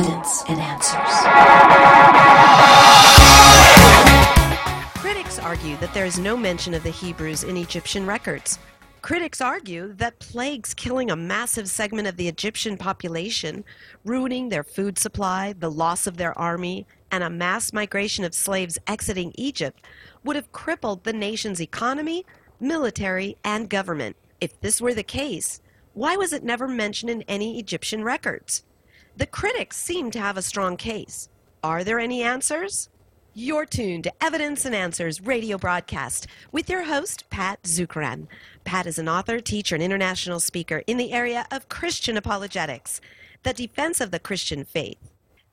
evidence and answers. Critics argue that there is no mention of the Hebrews in Egyptian records. Critics argue that plagues killing a massive segment of the Egyptian population, ruining their food supply, the loss of their army, and a mass migration of slaves exiting Egypt would have crippled the nation's economy, military, and government. If this were the case, why was it never mentioned in any Egyptian records? The critics seem to have a strong case. Are there any answers? You're tuned to Evidence and Answers radio broadcast with your host, Pat Zukeran. Pat is an author, teacher, and international speaker in the area of Christian apologetics, the defense of the Christian faith.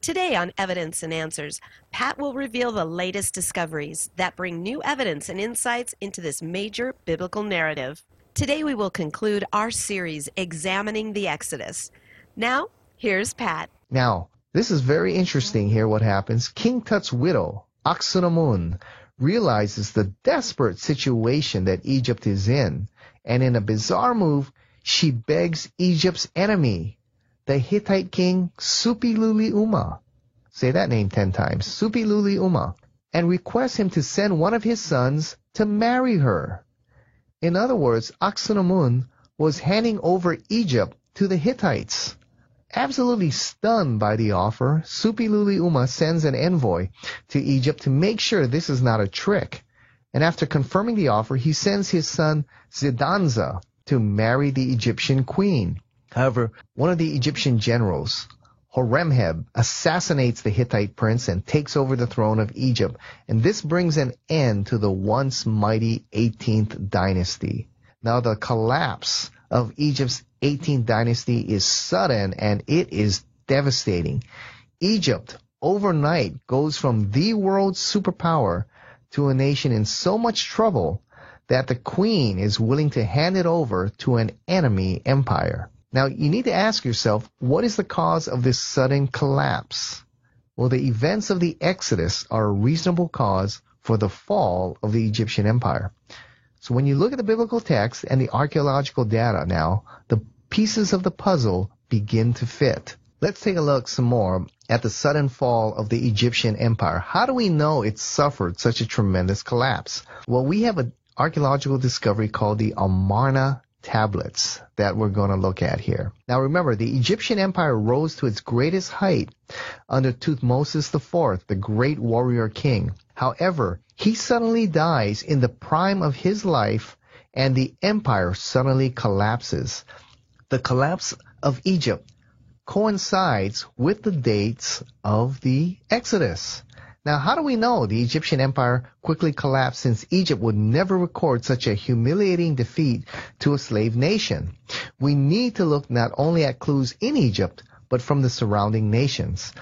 Today on Evidence and Answers, Pat will reveal the latest discoveries that bring new evidence and insights into this major biblical narrative. Today we will conclude our series examining the Exodus. Now, here's Pat. Now, this is very interesting here what happens. King Tut's widow, Ankhesenamun, realizes the desperate situation that Egypt is in, and in a bizarre move, she begs Egypt's enemy, the Hittite king Suppiluliuma, say that name ten times, Suppiluliuma, and requests him to send one of his sons to marry her. In other words, Ankhesenamun was handing over Egypt to the Hittites. Absolutely stunned by the offer, Suppiluliuma sends an envoy to Egypt to make sure this is not a trick. And after confirming the offer, he sends his son Zannanza to marry the Egyptian queen. However, one of the Egyptian generals, Horemheb, assassinates the Hittite prince and takes over the throne of Egypt, and this brings an end to the once mighty 18th dynasty. Now the collapse of Egypt's 18th dynasty is sudden and it is devastating. Egypt overnight goes from the world's superpower to a nation in so much trouble that the queen is willing to hand it over to an enemy empire. Now you need to ask yourself, what is the cause of this sudden collapse? Well, the events of the Exodus are a reasonable cause for the fall of the Egyptian empire. So when you look at the biblical text and the archaeological data now, the pieces of the puzzle begin to fit. Let's take a look some more at the sudden fall of the Egyptian empire. How do we know it suffered such a tremendous collapse? Well, we have an archaeological discovery called the Amarna tablets that we're going to look at here. Now remember, the Egyptian empire rose to its greatest height under Thutmosis IV, the great warrior king. However, he suddenly dies in the prime of his life and the empire suddenly collapses. The collapse of Egypt coincides with the dates of the Exodus. Now, how do we know the Egyptian empire quickly collapsed since Egypt would never record such a humiliating defeat to a slave nation? We need to look not only at clues in Egypt, but from the surrounding nations.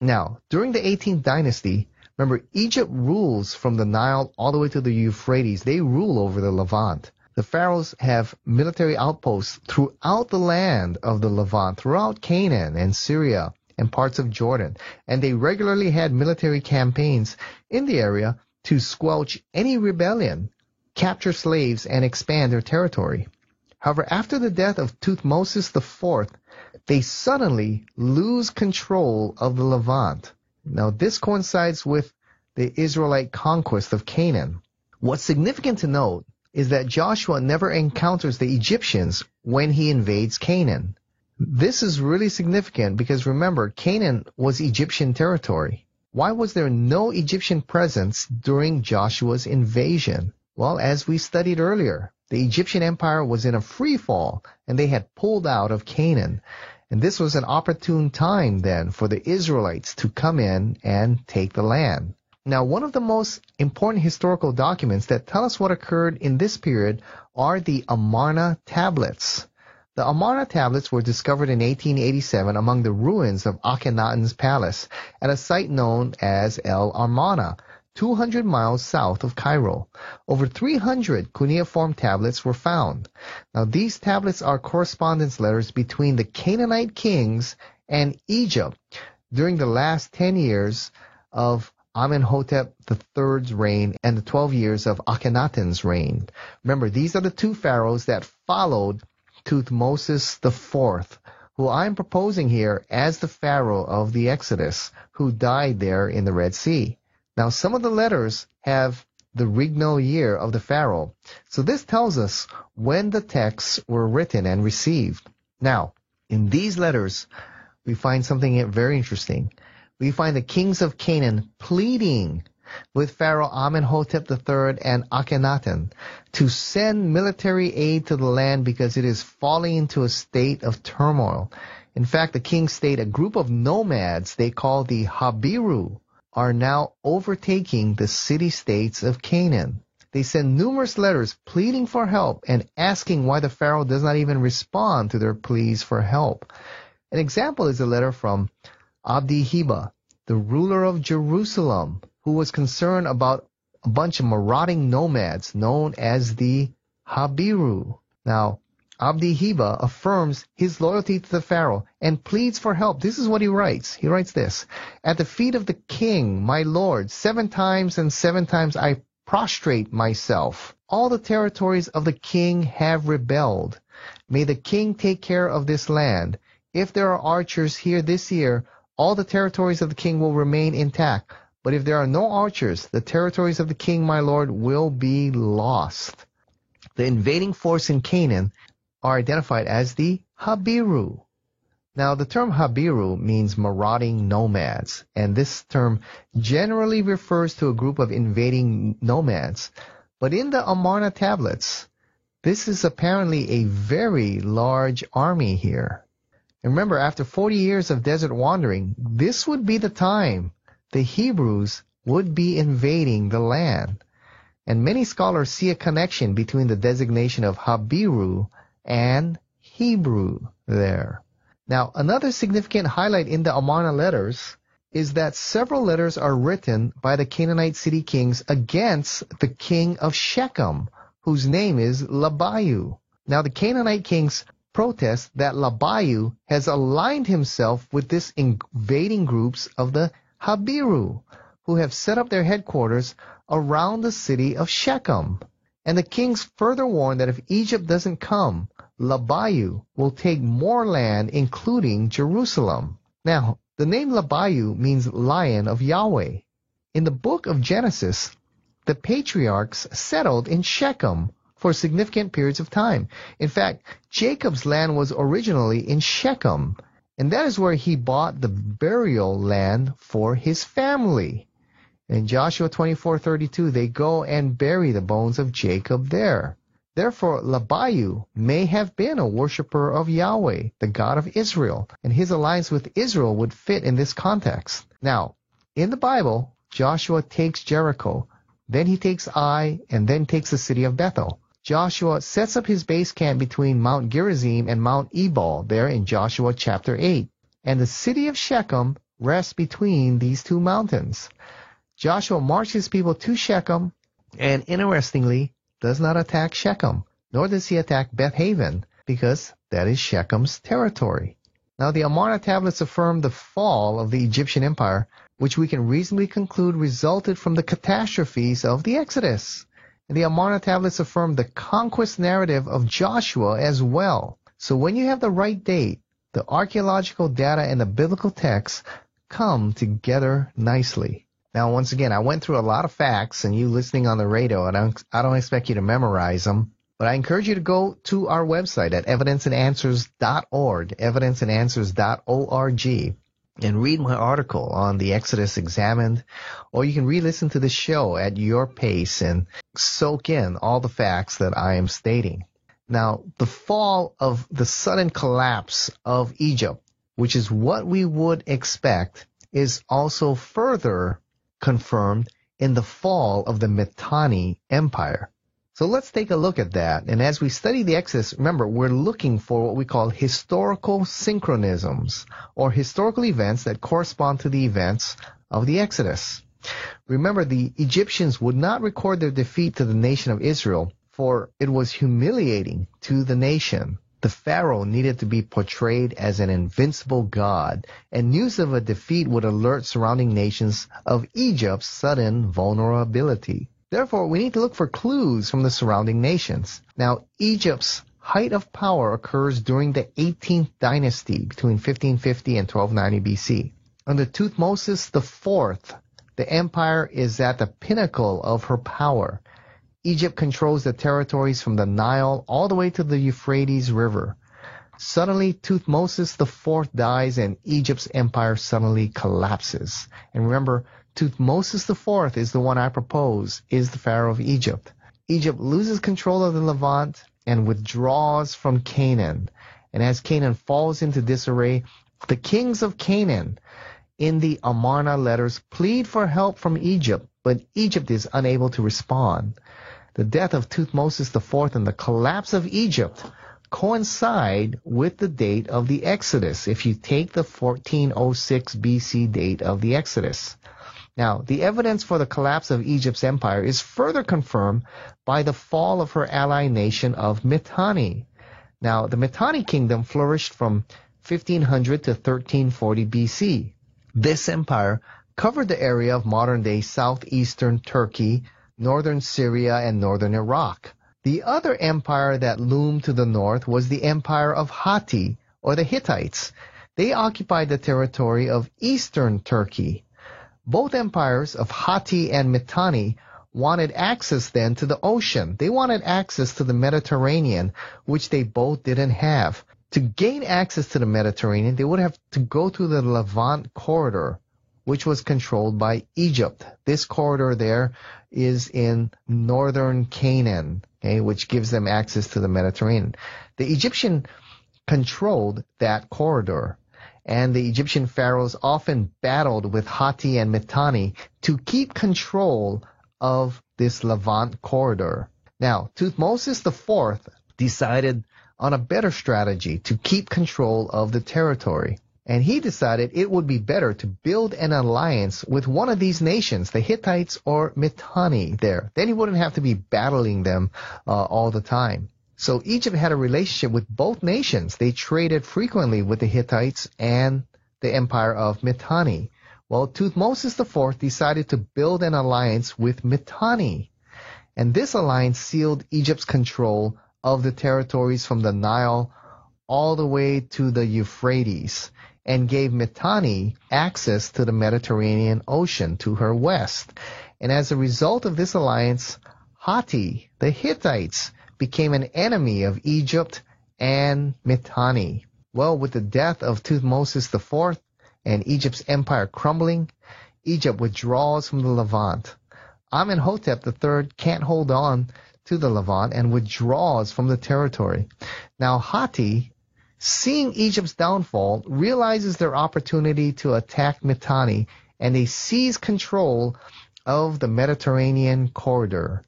Now, during the 18th dynasty, remember, Egypt rules from the Nile all the way to the Euphrates. They rule over the Levant. The pharaohs have military outposts throughout the land of the Levant, throughout Canaan and Syria and parts of Jordan, and they regularly had military campaigns in the area to squelch any rebellion, capture slaves, and expand their territory. However, after the death of Thutmosis IV, they suddenly lose control of the Levant. Now, this coincides with the Israelite conquest of Canaan. What's significant to note is that Joshua never encounters the Egyptians when he invades Canaan. This is really significant because remember, Canaan was Egyptian territory. Why was there no Egyptian presence during Joshua's invasion? Well, as we studied earlier, the Egyptian empire was in a free fall and they had pulled out of Canaan. And this was an opportune time then for the Israelites to come in and take the land. Now, one of the most important historical documents that tell us what occurred in this period are the Amarna tablets. The Amarna tablets were discovered in 1887 among the ruins of Akhenaten's palace at a site known as El Amarna, 200 miles south of Cairo. Over 300 cuneiform tablets were found. Now these tablets are correspondence letters between the Canaanite kings and Egypt during the last 10 years of Amenhotep III's reign and the 12 years of Akhenaten's reign. Remember, these are the two pharaohs that followed Thutmosis IV, who I'm proposing here as the Pharaoh of the Exodus, who died there in the Red Sea. Now, some of the letters have the regnal year of the Pharaoh. So this tells us when the texts were written and received. Now, in these letters, we find something very interesting. We find the kings of Canaan pleading with Pharaoh Amenhotep III and Akhenaten to send military aid to the land because it is falling into a state of turmoil. In fact, the king state a group of nomads they call the Habiru are now overtaking the city-states of Canaan. They send numerous letters pleading for help and asking why the Pharaoh does not even respond to their pleas for help. An example is a letter from Abdi Hiba, the ruler of Jerusalem, who was concerned about a bunch of marauding nomads known as the Habiru. Now, Abdi Hiba affirms his loyalty to the Pharaoh and pleads for help. This is what he writes. He writes this At the feet of the king, my lord, seven times and seven times I prostrate myself. All the territories of the king have rebelled. May the king take care of this land. If there are archers here this year, all the territories of the king will remain intact. But if there are no archers, the territories of the king, my lord, will be lost. The invading force in Canaan are identified as the Habiru. Now, the term Habiru means marauding nomads, and this term generally refers to a group of invading nomads. But in the Amarna tablets, this is apparently a very large army here. And remember, after 40 years of desert wandering, this would be the time the Hebrews would be invading the land. And many scholars see a connection between the designation of Habiru and Hebrew there. Now, another significant highlight in the Amarna letters is that several letters are written by the Canaanite city kings against the king of Shechem, whose name is Labayu. Now, the Canaanite kings protest that Labayu has aligned himself with this invading groups of the Habiru, who have set up their headquarters around the city of Shechem. And the kings further warn that if Egypt doesn't come, Labayu will take more land, including Jerusalem. Now, the name Labayu means lion of Yahweh. In the book of Genesis, the patriarchs settled in Shechem for significant periods of time. In fact, Jacob's land was originally in Shechem, and that is where he bought the burial land for his family. In Joshua 24:32, they go and bury the bones of Jacob there. Therefore, Labayu may have been a worshiper of Yahweh, the God of Israel, and his alliance with Israel would fit in this context. Now, in the Bible, Joshua takes Jericho, then he takes Ai, and then takes the city of Bethel. Joshua sets up his base camp between Mount Gerizim and Mount Ebal there in Joshua chapter 8. And the city of Shechem rests between these two mountains. Joshua marches people to Shechem, and interestingly, does not attack Shechem, nor does he attack Beth Haven, because that is Shechem's territory. Now, the Amarna tablets affirm the fall of the Egyptian empire, which we can reasonably conclude resulted from the catastrophes of the Exodus. And the Amarna tablets affirm the conquest narrative of Joshua as well. So when you have the right date, the archaeological data and the biblical text come together nicely. Now, once again, I went through a lot of facts, and you listening on the radio, and I don't, I don't expect you to memorize them. But I encourage you to go to our website at evidenceandanswers.org, evidenceandanswers.org, and read my article on the Exodus examined, or you can re-listen to the show at your pace and soak in all the facts that I am stating. Now, the fall of the sudden collapse of Egypt, which is what we would expect, is also further confirmed in the fall of the Mitanni Empire. So let's take a look at that. And as we study the Exodus, remember, we're looking for what we call historical synchronisms, or historical events that correspond to the events of the Exodus. Remember, the Egyptians would not record their defeat to the nation of Israel, for it was humiliating to the nation the Pharaoh needed to be portrayed as an invincible god, and news of a defeat would alert surrounding nations of Egypt's sudden vulnerability. Therefore, we need to look for clues from the surrounding nations. Now, Egypt's height of power occurs during the 18th dynasty between 1550 and 1290 BC. Under Thutmosis IV, the empire is at the pinnacle of her power. Egypt controls the territories from the Nile all the way to the Euphrates River. Suddenly, Thutmosis IV dies and Egypt's empire suddenly collapses. And remember, Thutmosis IV is the one I propose, is the Pharaoh of Egypt. Egypt loses control of the Levant and withdraws from Canaan. And as Canaan falls into disarray, the kings of Canaan in the Amarna letters plead for help from Egypt, but Egypt is unable to respond. The death of Thutmosis IV and the collapse of Egypt coincide with the date of the Exodus, if you take the 1406 BC date of the Exodus. Now, the evidence for the collapse of Egypt's empire is further confirmed by the fall of her ally nation of Mitanni. Now, the Mitanni kingdom flourished from 1500 to 1340 BC. This empire covered the area of modern-day southeastern Turkey, northern Syria, and northern Iraq. The other empire that loomed to the north was the empire of Hatti, or the Hittites. They occupied the territory of eastern Turkey. Both empires of Hatti and Mitanni wanted access then to the ocean. They wanted access to the Mediterranean, which they both didn't have. To gain access to the Mediterranean, they would have to go through the Levant corridor, which was controlled by Egypt. This corridor there is in northern Canaan, okay, which gives them access to the Mediterranean. The Egyptian controlled that corridor, and the Egyptian pharaohs often battled with Hatti and Mitanni to keep control of this Levant corridor. Now, Thutmosis IV decided on a better strategy to keep control of the territory. And he decided it would be better to build an alliance with one of these nations, the Hittites or Mitanni there. Then he wouldn't have to be battling them uh, all the time. So Egypt had a relationship with both nations. They traded frequently with the Hittites and the empire of Mitanni. Well, Thutmosis IV decided to build an alliance with Mitanni. And this alliance sealed Egypt's control of the territories from the Nile all the way to the Euphrates and gave Mitanni access to the Mediterranean Ocean to her west. And as a result of this alliance, Hatti, the Hittites, became an enemy of Egypt and Mitanni. Well, with the death of Thutmosis IV and Egypt's empire crumbling, Egypt withdraws from the Levant. Amenhotep III can't hold on to the Levant and withdraws from the territory. Now Hatti, seeing Egypt's downfall, realizes their opportunity to attack Mitanni and they seize control of the Mediterranean corridor.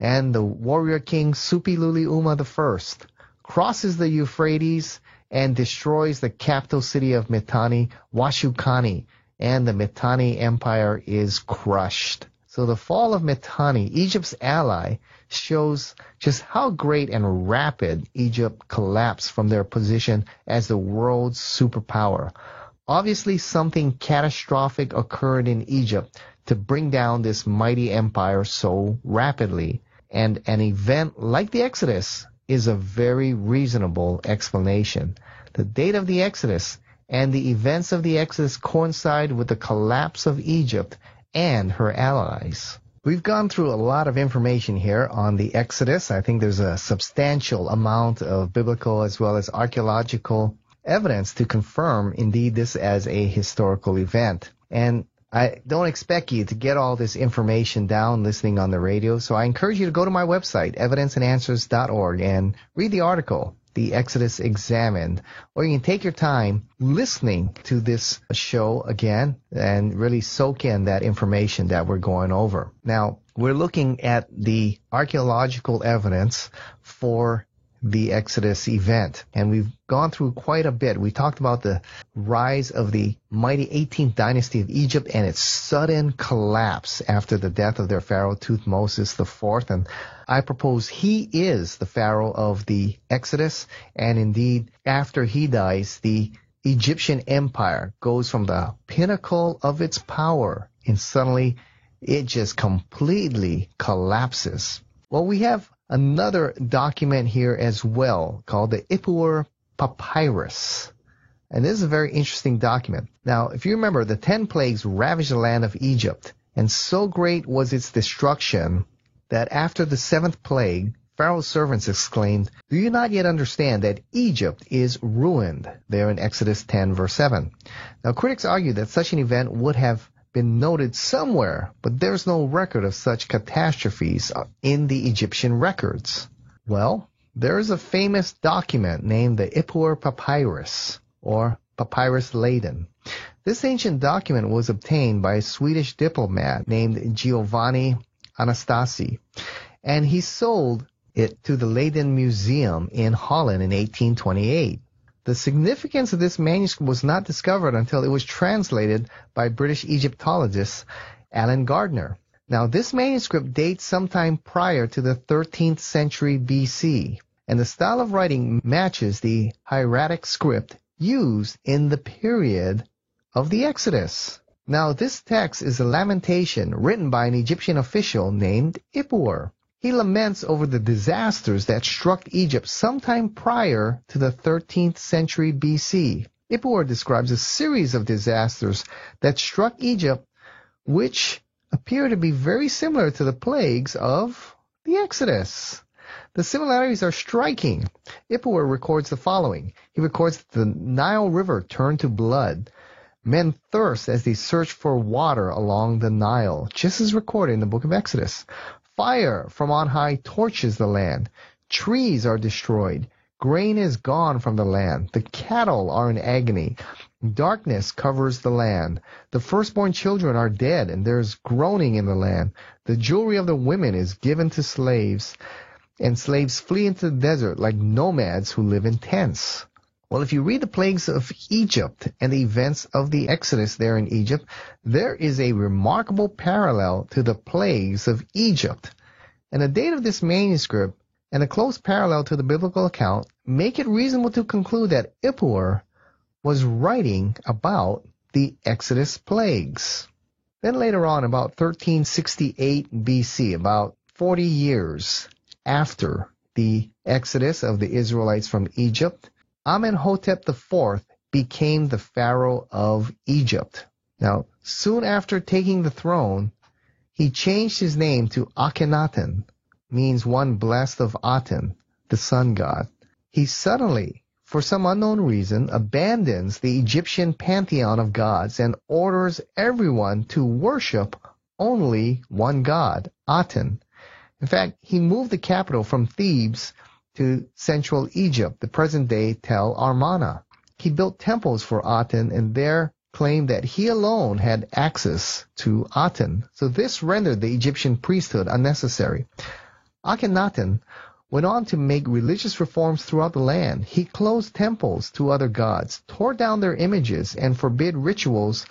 And the warrior king Suppiluliuma I crosses the Euphrates and destroys the capital city of Mitanni, Washukani, and the Mitanni Empire is crushed. So the fall of Mitanni, Egypt's ally, shows just how great and rapid Egypt collapsed from their position as the world's superpower. Obviously, something catastrophic occurred in Egypt to bring down this mighty empire so rapidly. And an event like the Exodus is a very reasonable explanation. The date of the Exodus and the events of the Exodus coincide with the collapse of Egypt and her allies. We've gone through a lot of information here on the Exodus. I think there's a substantial amount of biblical as well as archaeological evidence to confirm indeed this as a historical event. And I don't expect you to get all this information down listening on the radio, so I encourage you to go to my website, evidenceandanswers.org, and read the article the Exodus Examined. Or you can take your time listening to this show again and really soak in that information that we're going over. Now, we're looking at the archaeological evidence for the Exodus event. And we've gone through quite a bit. We talked about the rise of the mighty 18th dynasty of Egypt and its sudden collapse after the death of their pharaoh Thutmosis IV. And I propose he is the pharaoh of the Exodus. And indeed, after he dies, the Egyptian empire goes from the pinnacle of its power and suddenly it just completely collapses. Well, we have another document here as well called the Ipuwer Papyrus. And this is a very interesting document. Now, if you remember, the ten plagues ravaged the land of Egypt, and so great was its destruction that after the seventh plague, Pharaoh's servants exclaimed, Do you not yet understand that Egypt is ruined? There in Exodus 10 verse 7. Now critics argue that such an event would have been noted somewhere, but there's no record of such catastrophes in the Egyptian records. Well, there is a famous document named the Ipuwer Papyrus, or Papyrus Leiden. This ancient document was obtained by a Swedish diplomat named Giovanni Anastasi, and he sold it to the Leiden Museum in Holland in 1828. The significance of this manuscript was not discovered until it was translated by British Egyptologist Alan Gardiner. Now, this manuscript dates sometime prior to the 13th century BC, and the style of writing matches the hieratic script used in the period of the Exodus. Now, this text is a lamentation written by an Egyptian official named Ipuwer. He laments over the disasters that struck Egypt sometime prior to the 13th century BC. Ipuwer describes a series of disasters that struck Egypt which appear to be very similar to the plagues of the Exodus. The similarities are striking. Ipuwer records the following. He records that the Nile River turned to blood. Men thirst as they search for water along the Nile, just as recorded in the book of Exodus. Fire from on high torches the land. Trees are destroyed. Grain is gone from the land. The cattle are in agony. Darkness covers the land. The firstborn children are dead, and there is groaning in the land. The jewelry of the women is given to slaves, and slaves flee into the desert like nomads who live in tents. Well, if you read the plagues of Egypt and the events of the Exodus there in Egypt, there is a remarkable parallel to the plagues of Egypt. And the date of this manuscript and a close parallel to the biblical account make it reasonable to conclude that Ipuwer was writing about the Exodus plagues. Then later on, about 1368 BC, about 40 years after the Exodus of the Israelites from Egypt, Amenhotep IV became the Pharaoh of Egypt. Now, soon after taking the throne, he changed his name to Akhenaten, means one blessed of Aten, the sun god. He suddenly, for some unknown reason, abandons the Egyptian pantheon of gods and orders everyone to worship only one god, Aten. In fact, he moved the capital from Thebes to central Egypt, the present-day Tel Armana. He built temples for Aten and there claimed that he alone had access to Aten. So this rendered the Egyptian priesthood unnecessary. Akhenaten went on to make religious reforms throughout the land. He closed temples to other gods, tore down their images, and forbid rituals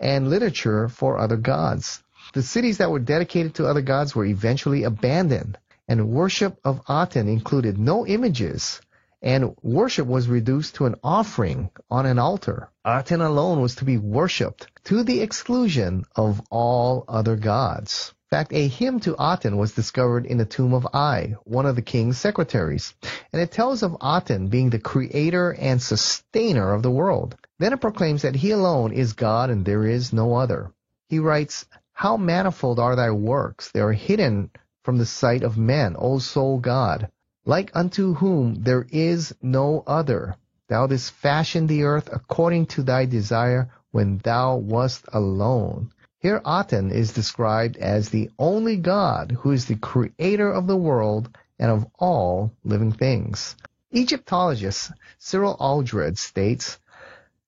and literature for other gods. The cities that were dedicated to other gods were eventually abandoned and worship of Aten included no images, and worship was reduced to an offering on an altar. Aten alone was to be worshipped to the exclusion of all other gods. In fact, a hymn to Aten was discovered in the tomb of Ai, one of the king's secretaries, and it tells of Aten being the creator and sustainer of the world. Then it proclaims that he alone is God and there is no other. He writes, How manifold are thy works! They are hidden from the sight of men, O sole God, like unto whom there is no other. Thou didst fashion the earth according to thy desire when thou wast alone. Here Aten is described as the only God who is the creator of the world and of all living things. Egyptologist Cyril Aldred states,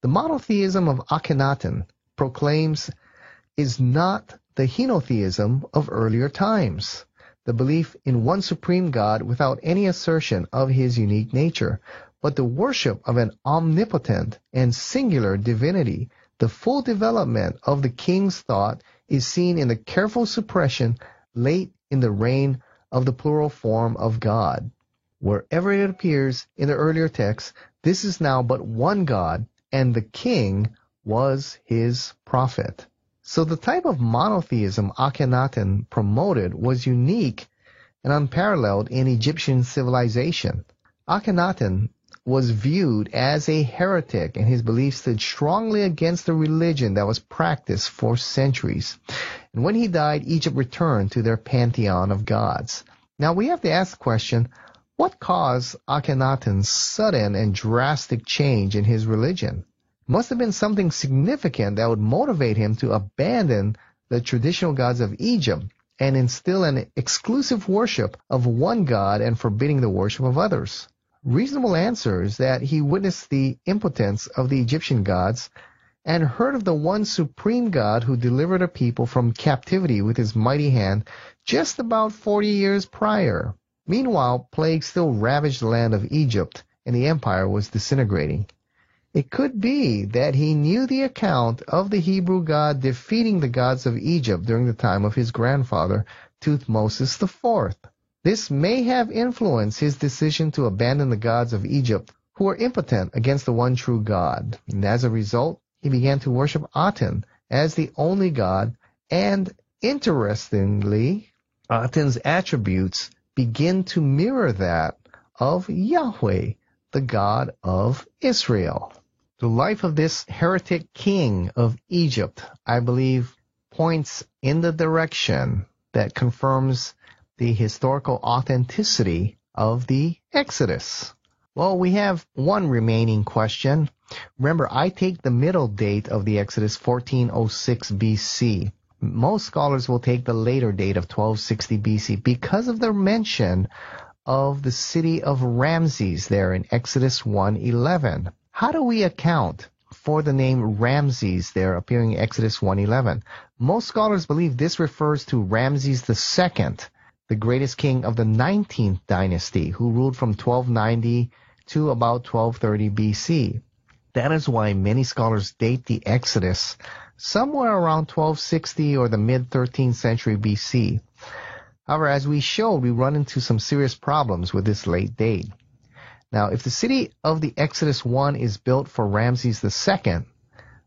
the monotheism of Akhenaten proclaims is not the henotheism of earlier times the belief in one supreme God without any assertion of his unique nature, but the worship of an omnipotent and singular divinity. The full development of the king's thought is seen in the careful suppression late in the reign of the plural form of God. Wherever it appears in the earlier texts, this is now but one God, and the king was his prophet. So the type of monotheism Akhenaten promoted was unique and unparalleled in Egyptian civilization. Akhenaten was viewed as a heretic and his beliefs stood strongly against the religion that was practiced for centuries. And when he died, Egypt returned to their pantheon of gods. Now we have to ask the question, what caused Akhenaten's sudden and drastic change in his religion? Must have been something significant that would motivate him to abandon the traditional gods of Egypt and instill an exclusive worship of one god and forbidding the worship of others reasonable answer is that he witnessed the impotence of the Egyptian gods and heard of the one supreme God who delivered a people from captivity with his mighty hand just about 40 years prior. Meanwhile, plague still ravaged the land of Egypt and the empire was disintegrating. It could be that he knew the account of the Hebrew God defeating the gods of Egypt during the time of his grandfather, Thutmosis IV. This may have influenced his decision to abandon the gods of Egypt, who were impotent against the one true God. And as a result, he began to worship Aten as the only God, and interestingly, Aten's attributes begin to mirror that of Yahweh, the God of Israel. The life of this heretic king of Egypt, I believe, points in the direction that confirms the historical authenticity of the Exodus? Well, we have one remaining question. Remember, I take the middle date of the Exodus 1406 BC. Most scholars will take the later date of 1260 BC because of the mention of the city of Ramses there in Exodus 1:11. How do we account for the name Ramses there appearing in Exodus 1:11? Most scholars believe this refers to Ramses II, the greatest king of the 19th dynasty, who ruled from 1290 to about 1230 BC. That is why many scholars date the Exodus somewhere around 1260 or the mid 13th century BC. However, as we showed, we run into some serious problems with this late date. Now, if the city of the Exodus 1 is built for Ramses II,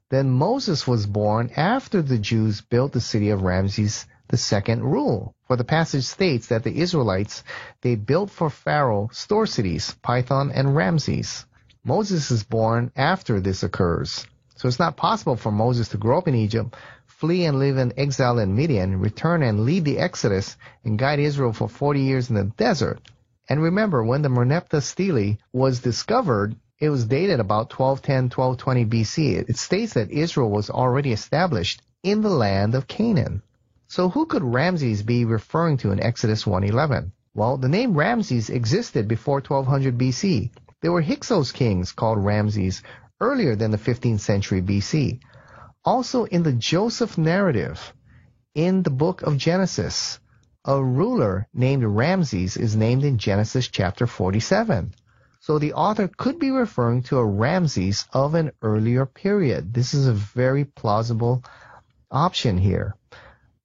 then Moses was born after the Jews built the city of Ramses second rule. For the passage states that the Israelites, they built for Pharaoh store cities, Pithom and Ramses. Moses is born after this occurs. So it's not possible for Moses to grow up in Egypt, flee and live in exile in Midian, return and lead the Exodus, and guide Israel for 40 years in the desert. And remember, when the Merneptah stele was discovered, it was dated about 1210, 1220 BC. It states that Israel was already established in the land of Canaan. So who could Ramses be referring to in Exodus 1:11? Well, the name Ramses existed before 1200 BC. There were Hyksos kings called Ramses earlier than the 15th century BC. Also in the Joseph narrative in the book of Genesis, a ruler named Ramses is named in Genesis chapter 47. So the author could be referring to a Ramses of an earlier period. This is a very plausible option here.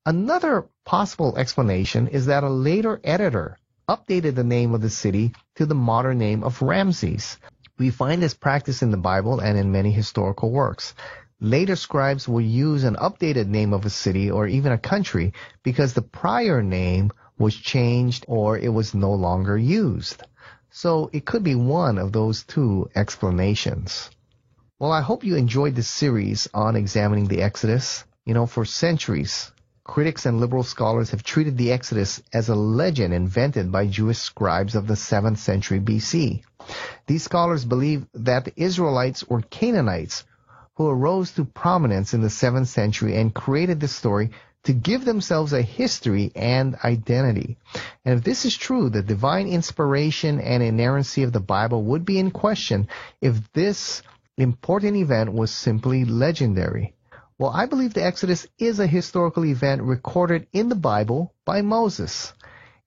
Another possible explanation is that a later editor updated the name of the city to the modern name of Ramses. We find this practice in the Bible and in many historical works. Later scribes will use an updated name of a city or even a country because the prior name was changed or it was no longer used. So it could be one of those two explanations. Well, I hope you enjoyed this series on examining the Exodus. You know, for centuries, Critics and liberal scholars have treated the Exodus as a legend invented by Jewish scribes of the 7th century BC. These scholars believe that the Israelites were Canaanites who arose to prominence in the 7th century and created this story to give themselves a history and identity. And if this is true, the divine inspiration and inerrancy of the Bible would be in question if this important event was simply legendary. Well, I believe the Exodus is a historical event recorded in the Bible by Moses.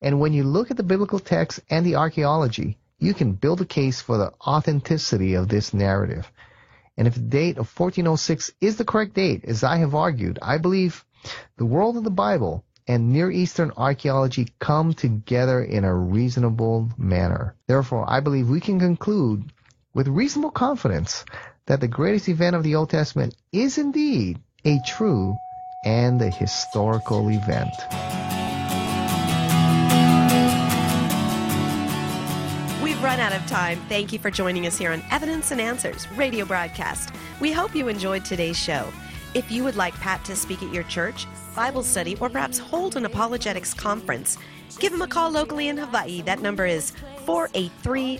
And when you look at the biblical text and the archaeology, you can build a case for the authenticity of this narrative. And if the date of 1406 is the correct date, as I have argued, I believe the world of the Bible and Near Eastern archaeology come together in a reasonable manner. Therefore, I believe we can conclude with reasonable confidence that the greatest event of the Old Testament is indeed a true and a historical event. Run out of time. Thank you for joining us here on Evidence and Answers radio broadcast. We hope you enjoyed today's show. If you would like Pat to speak at your church, Bible study, or perhaps hold an apologetics conference, give him a call locally in Hawaii. That number is 483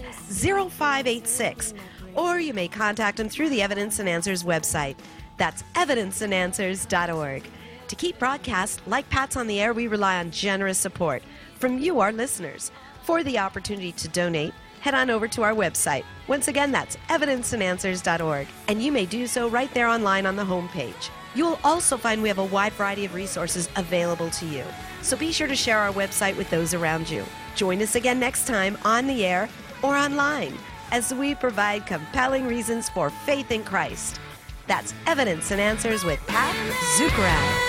0586. Or you may contact him through the Evidence and Answers website. That's evidenceandanswers.org. To keep broadcasts like Pat's on the air, we rely on generous support from you, our listeners. For the opportunity to donate, head on over to our website. Once again, that's evidenceandanswers.org, and you may do so right there online on the homepage. You will also find we have a wide variety of resources available to you. So be sure to share our website with those around you. Join us again next time on the air or online as we provide compelling reasons for faith in Christ. That's Evidence and Answers with Pat Zukeran.